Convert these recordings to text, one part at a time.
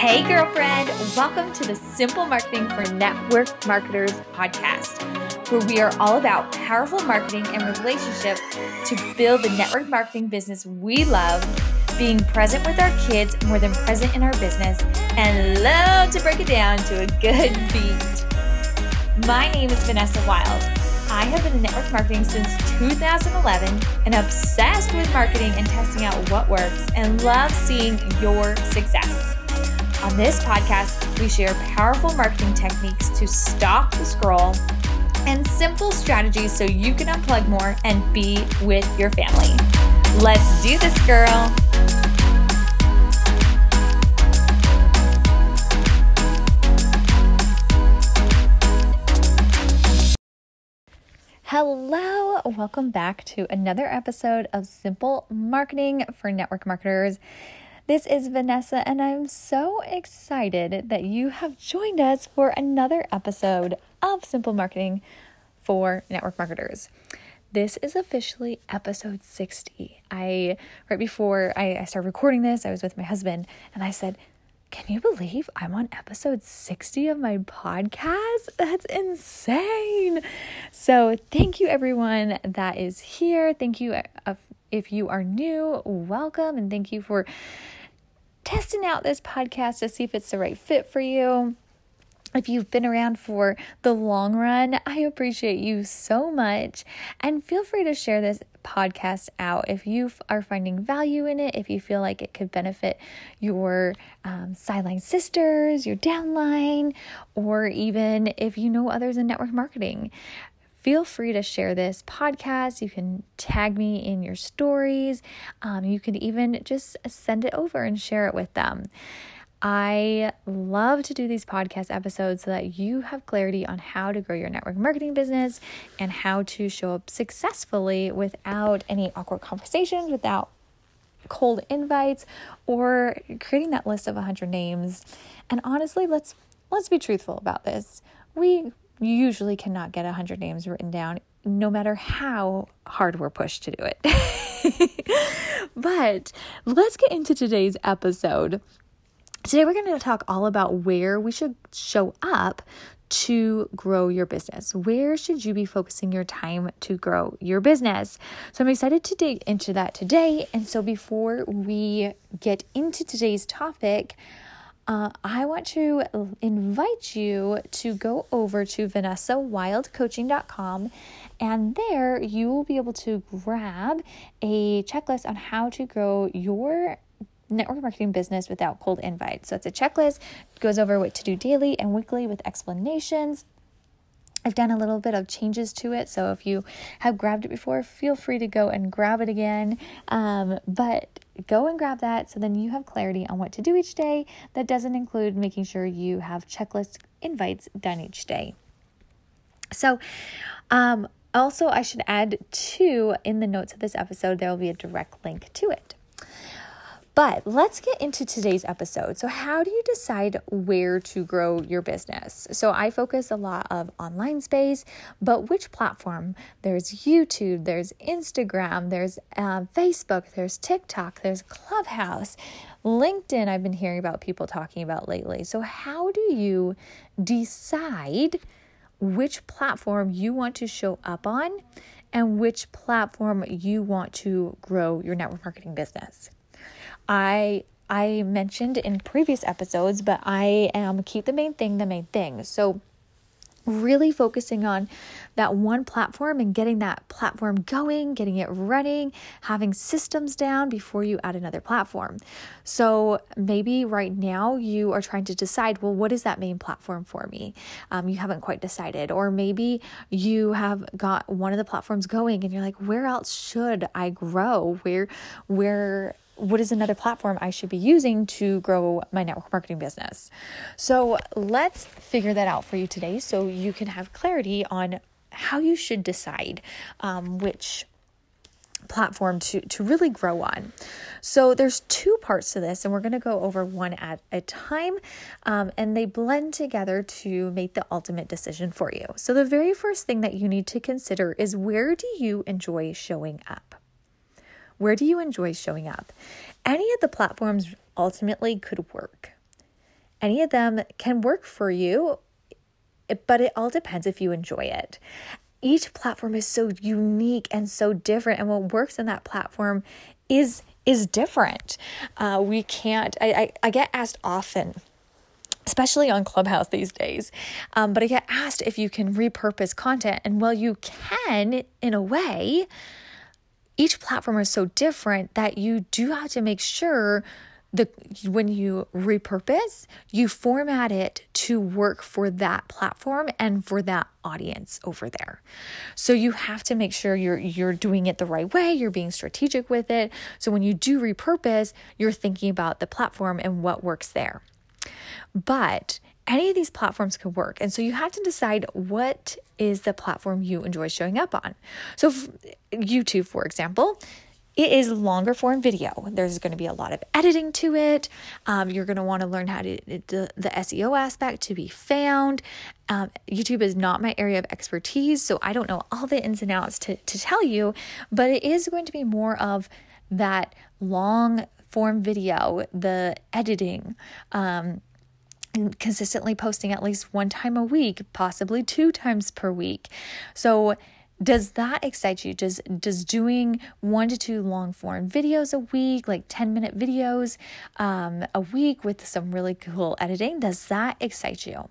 Hey, girlfriend, welcome to the Simple Marketing for Network Marketers podcast, where we are all about powerful marketing and relationship to build the network marketing business we love, being present with our kids more than present in our business, and love to break it down to a good beat. My name is Vanessa Wild. I have been in network marketing since 2011 and obsessed with marketing and testing out what works and love seeing your success. On this podcast, we share powerful marketing techniques to stop the scroll and simple strategies so you can unplug more and be with your family. Let's do this, girl. Hello, welcome back to another episode of Simple Marketing for Network Marketers. This is Vanessa, and I'm so excited that you have joined us for another episode of Simple Marketing for Network Marketers. This is officially episode 60. I, right before I, I started recording this, I was with my husband, and I said, can you believe I'm on episode 60 of my podcast? That's insane. So, thank you everyone that is here. Thank you uh, if you are new, welcome and thank you for testing out this podcast to see if it's the right fit for you. If you've been around for the long run, I appreciate you so much. And feel free to share this podcast out if you are finding value in it, if you feel like it could benefit your um, sideline sisters, your downline, or even if you know others in network marketing feel free to share this podcast. You can tag me in your stories. Um, you can even just send it over and share it with them. I love to do these podcast episodes so that you have clarity on how to grow your network marketing business and how to show up successfully without any awkward conversations, without cold invites or creating that list of 100 names. And honestly, let's let's be truthful about this. We you usually cannot get 100 names written down no matter how hard we're pushed to do it. but let's get into today's episode. Today, we're going to talk all about where we should show up to grow your business. Where should you be focusing your time to grow your business? So, I'm excited to dig into that today. And so, before we get into today's topic, uh, I want to invite you to go over to vanessawildcoaching.com and there you will be able to grab a checklist on how to grow your network marketing business without cold invites. So it's a checklist, goes over what to do daily and weekly with explanations. I've done a little bit of changes to it, so if you have grabbed it before, feel free to go and grab it again. Um, but go and grab that so then you have clarity on what to do each day. That doesn't include making sure you have checklist invites done each day. So, um, also, I should add too in the notes of this episode, there will be a direct link to it. But let's get into today's episode. So, how do you decide where to grow your business? So, I focus a lot of online space, but which platform? There's YouTube, there's Instagram, there's uh, Facebook, there's TikTok, there's Clubhouse. LinkedIn, I've been hearing about people talking about lately. So, how do you decide which platform you want to show up on and which platform you want to grow your network marketing business? I I mentioned in previous episodes, but I am keep the main thing the main thing. So really focusing on that one platform and getting that platform going, getting it running, having systems down before you add another platform. So maybe right now you are trying to decide, well, what is that main platform for me? Um, you haven't quite decided, or maybe you have got one of the platforms going and you're like, where else should I grow? Where, where what is another platform I should be using to grow my network marketing business? So let's figure that out for you today so you can have clarity on how you should decide um, which platform to to really grow on. So there's two parts to this, and we're going to go over one at a time, um, and they blend together to make the ultimate decision for you. So the very first thing that you need to consider is where do you enjoy showing up? Where do you enjoy showing up? Any of the platforms ultimately could work. any of them can work for you, but it all depends if you enjoy it. Each platform is so unique and so different, and what works in that platform is is different. Uh, we can't. I, I I get asked often especially on Clubhouse these days. Um, but I get asked if you can repurpose content. And well, you can in a way. Each platform is so different that you do have to make sure the when you repurpose, you format it to work for that platform and for that audience over there. So you have to make sure you're you're doing it the right way, you're being strategic with it. So when you do repurpose, you're thinking about the platform and what works there. But any of these platforms could work. And so you have to decide what is the platform you enjoy showing up on. So, YouTube, for example, it is longer form video. There's going to be a lot of editing to it. Um, you're going to want to learn how to the, the SEO aspect to be found. Um, YouTube is not my area of expertise, so I don't know all the ins and outs to, to tell you, but it is going to be more of that long form video, the editing, um, consistently posting at least one time a week, possibly two times per week. So, does that excite you? Does does doing one to two long form videos a week, like 10 minute videos um, a week with some really cool editing, does that excite you?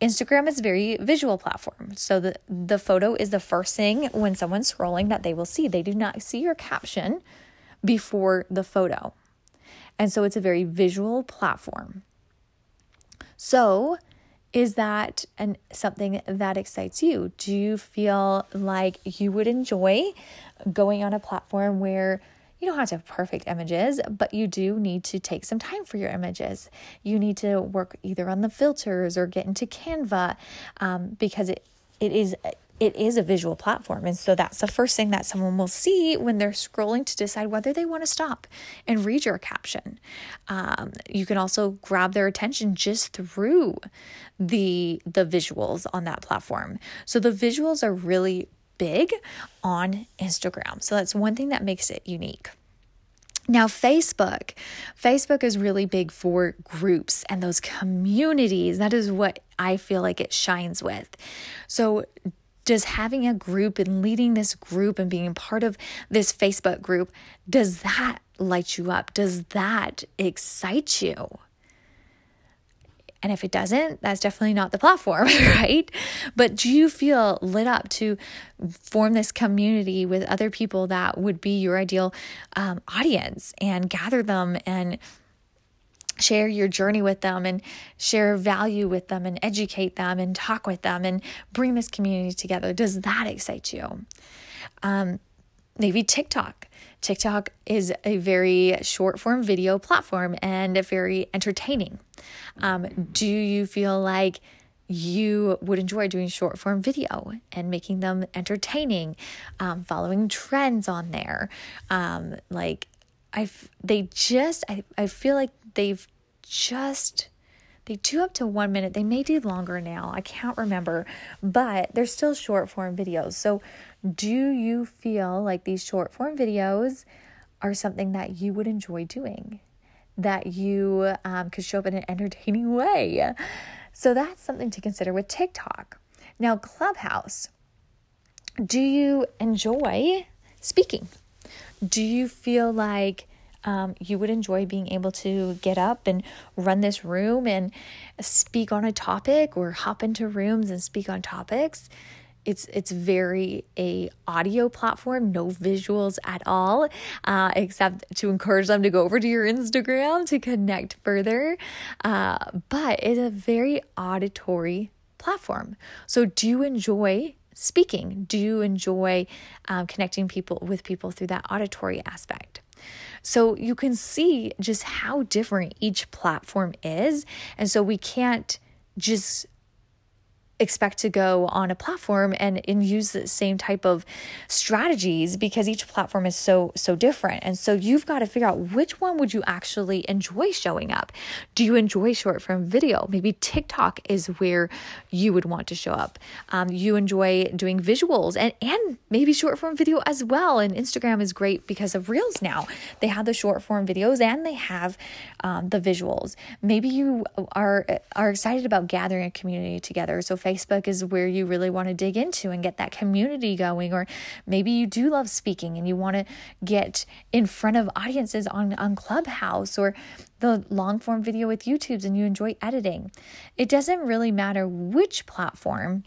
Instagram is a very visual platform. So the, the photo is the first thing when someone's scrolling that they will see. They do not see your caption before the photo. And so it's a very visual platform. So, is that an, something that excites you? Do you feel like you would enjoy going on a platform where you don't have to have perfect images, but you do need to take some time for your images. You need to work either on the filters or get into Canva um, because it it is it is a visual platform. And so that's the first thing that someone will see when they're scrolling to decide whether they want to stop and read your caption. Um, you can also grab their attention just through the the visuals on that platform. So the visuals are really big on Instagram. So that's one thing that makes it unique. Now, Facebook, Facebook is really big for groups and those communities. That is what I feel like it shines with. So, does having a group and leading this group and being part of this Facebook group, does that light you up? Does that excite you? And if it doesn't, that's definitely not the platform, right? But do you feel lit up to form this community with other people that would be your ideal um, audience and gather them and share your journey with them and share value with them and educate them and talk with them and bring this community together. Does that excite you? Um, maybe TikTok. TikTok is a very short form video platform and very entertaining. Um, do you feel like you would enjoy doing short form video and making them entertaining, um, following trends on there? Um, like I they just I, I feel like they've just they do up to one minute. They may do longer now. I can't remember, but they're still short form videos. So, do you feel like these short form videos are something that you would enjoy doing? That you um, could show up in an entertaining way? So, that's something to consider with TikTok. Now, Clubhouse. Do you enjoy speaking? Do you feel like um, you would enjoy being able to get up and run this room and speak on a topic or hop into rooms and speak on topics? it's it's very a audio platform no visuals at all uh, except to encourage them to go over to your instagram to connect further. Uh, but it's a very auditory platform. So do you enjoy speaking? Do you enjoy um, connecting people with people through that auditory aspect so you can see just how different each platform is. And so we can't just expect to go on a platform and, and use the same type of strategies because each platform is so so different. And so you've got to figure out which one would you actually enjoy showing up. Do you enjoy short form video? Maybe tiktok is where you would want to show up. Um, you enjoy doing visuals and and maybe short form video as well. And instagram is great because of reels now. They have the short form videos and they have um, the visuals. Maybe you are are excited about gathering a community together. So Facebook is where you really want to dig into and get that community going. Or maybe you do love speaking and you want to get in front of audiences on, on Clubhouse or the long form video with YouTube's and you enjoy editing. It doesn't really matter which platform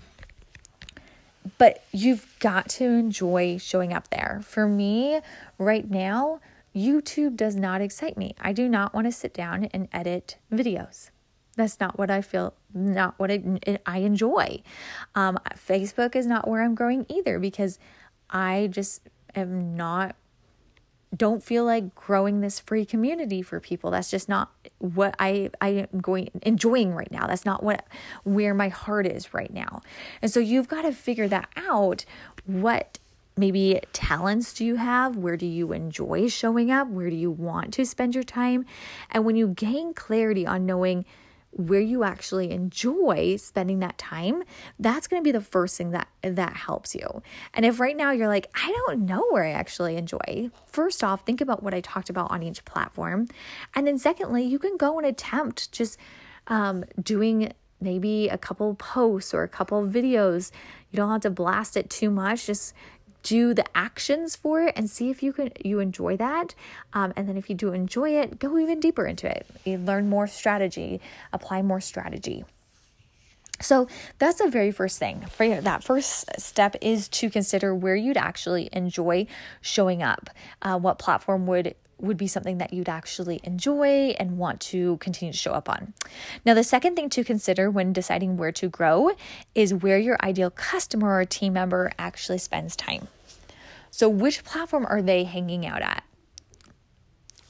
but you've got to enjoy showing up there. For me, right now, YouTube does not excite me. I do not want to sit down and edit videos. That's not what I feel, not what I, I enjoy. Um, Facebook is not where I'm growing either because I just am not don't feel like growing this free community for people. That's just not what i i am going enjoying right now. That's not what where my heart is right now. And so you've got to figure that out. What maybe talents do you have? Where do you enjoy showing up? Where do you want to spend your time? And when you gain clarity on knowing where you actually enjoy spending that time that's going to be the first thing that that helps you. And if right now you're like i don't know where i actually enjoy first off think about what i talked about on each platform. And then secondly you can go and attempt just um, doing maybe a couple posts or a couple videos. You don't have to blast it too much just do the actions for it and see if you can you enjoy that um, and then if you do enjoy it go even deeper into it you learn more strategy apply more strategy so that's the very first thing. For that first step is to consider where you'd actually enjoy showing up. Uh, what platform would would be something that you'd actually enjoy and want to continue to show up on. Now, the second thing to consider when deciding where to grow is where your ideal customer or team member actually spends time. So, which platform are they hanging out at?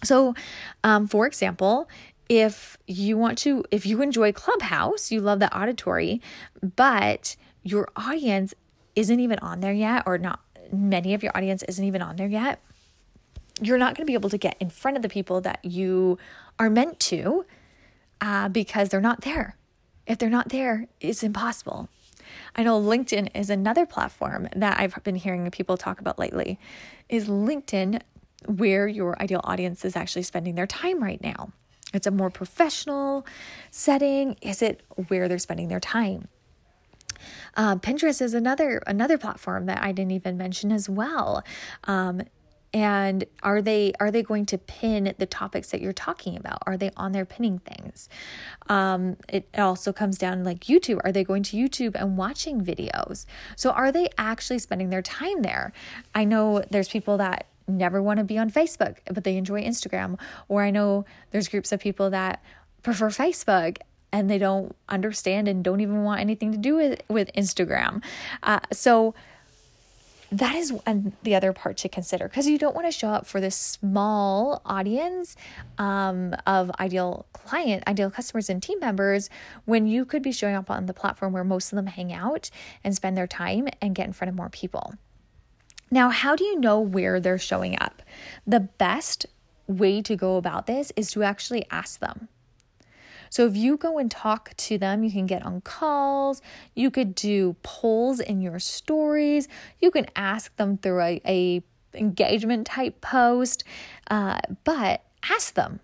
So, um, for example, if you want to, if you enjoy Clubhouse, you love the auditory, but your audience isn't even on there yet, or not many of your audience isn't even on there yet, you're not going to be able to get in front of the people that you are meant to uh, because they're not there. If they're not there, it's impossible. I know LinkedIn is another platform that I've been hearing people talk about lately. Is LinkedIn where your ideal audience is actually spending their time right now? It's a more professional setting. Is it where they're spending their time? Uh, Pinterest is another another platform that I didn't even mention as well. Um, and are they are they going to pin the topics that you're talking about? Are they on there pinning things? Um, it also comes down like youtube. Are they going to youtube and watching videos? So are they actually spending their time there? I know there's people that never want to be on facebook but they enjoy instagram. Or i know there's groups of people that prefer facebook and they don't understand and don't even want anything to do with with instagram. Uh, so that is the other part to consider because you don't want to show up for this small audience um, of ideal client, ideal customers, and team members when you could be showing up on the platform where most of them hang out and spend their time and get in front of more people. Now, how do you know where they're showing up? The best way to go about this is to actually ask them. So if you go and talk to them, you can get on calls, you could do polls in your stories, you can ask them through a, a engagement type post, uh, but ask them.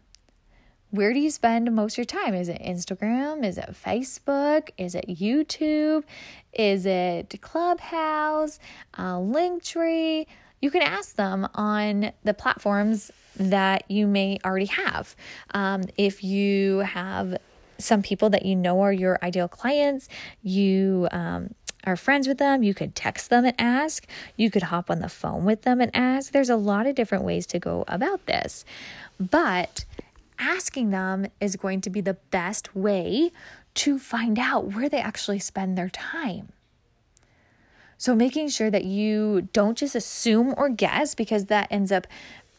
Where do you spend most of your time? Is it Instagram? Is it Facebook? Is it YouTube? Is it Clubhouse? Uh, Linktree? You can ask them on the platforms that you may already have. Um, if you have some people that you know are your ideal clients, you um, are friends with them, you could text them and ask. You could hop on the phone with them and ask. There's a lot of different ways to go about this. But asking them is going to be the best way to find out where they actually spend their time. So, making sure that you don't just assume or guess because that ends up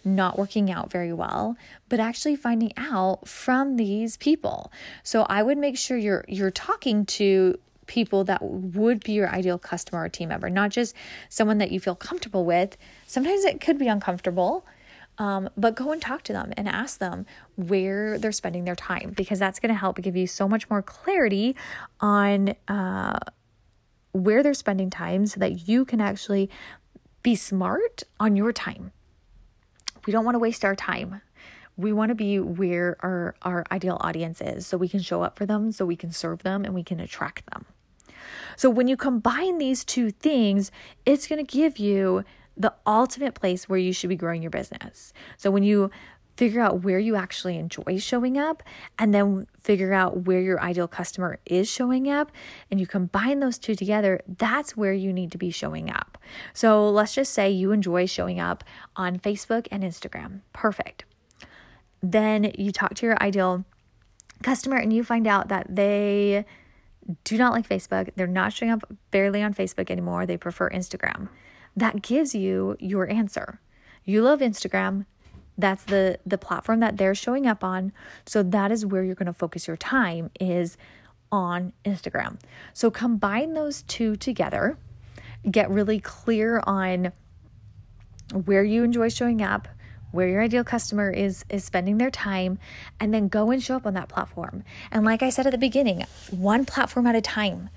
not working out very well, but actually finding out from these people. So I would make sure you're you're talking to people that would be your ideal customer or team member, not just someone that you feel comfortable with. Sometimes it could be uncomfortable, um, but go and talk to them and ask them where they're spending their time because that's going to help give you so much more clarity on uh, where they're spending time so that you can actually be smart on your time. We don't want to waste our time. We want to be where our, our ideal audience is so we can show up for them, so we can serve them, and we can attract them. So when you combine these two things, it's going to give you the ultimate place where you should be growing your business. So when you figure out where you actually enjoy showing up and then figure out where your ideal customer is showing up and you combine those two together that's where you need to be showing up. So let's just say you enjoy showing up on facebook and instagram. Perfect. Then you talk to your ideal customer and you find out that they do not like facebook. They're not showing up barely on facebook anymore. They prefer instagram. That gives you your answer. You love Instagram. That's the the platform that they're showing up on. So that is where you're going to focus your time is on Instagram. So combine those two together. Get really clear on where you enjoy showing up, where your ideal customer is is spending their time and then go and show up on that platform. And like I said at the beginning, one platform at a time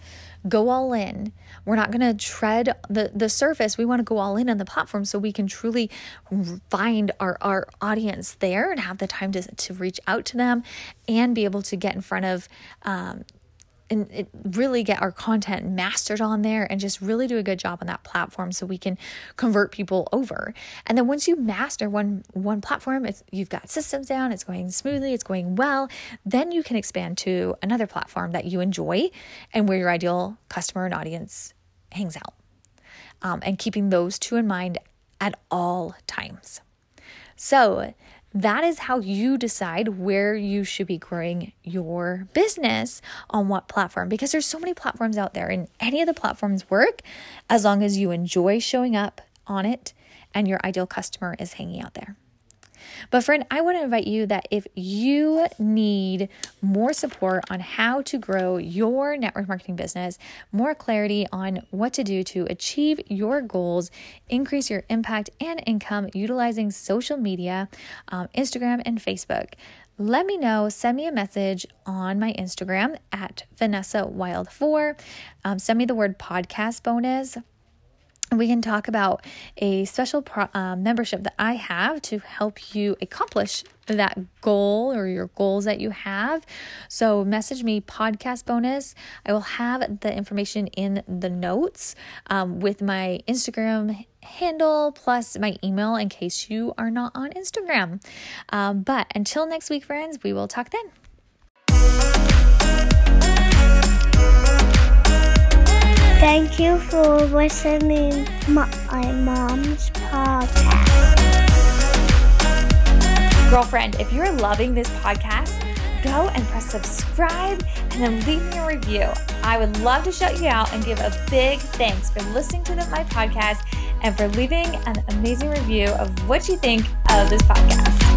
go all in. We're not going to tread the, the surface. We want to go all in on the platform so we can truly find our, our audience there and have the time to, to reach out to them and be able to get in front of um, and it, really get our content mastered on there and just really do a good job on that platform so we can convert people over. And then once you master one one platform it's you've got systems down it's going smoothly it's going well then you can expand to another platform that you enjoy and where your ideal customer and audience hangs out. Um, and keeping those two in mind at all times. So that is how you decide where you should be growing your business on what platform because there's so many platforms out there and any of the platforms work as long as you enjoy showing up on it and your ideal customer is hanging out there. But, friend, I want to invite you that if you need more support on how to grow your network marketing business, more clarity on what to do to achieve your goals, increase your impact and income utilizing social media, um, Instagram, and Facebook let me know. Send me a message on my Instagram at Vanessa Wild 4. Um, send me the word podcast bonus we can talk about a special pro- uh, membership that I have to help you accomplish that goal or your goals that you have. So, message me podcast bonus. I will have the information in the notes um, with my Instagram handle plus my email in case you are not on Instagram. Um, but until next week, friends, we will talk then. Thank you for listening to my mom's podcast. Girlfriend, if you're loving this podcast, go and press subscribe and then leave me a review. I would love to shout you out and give a big thanks for listening to my podcast and for leaving an amazing review of what you think of this podcast.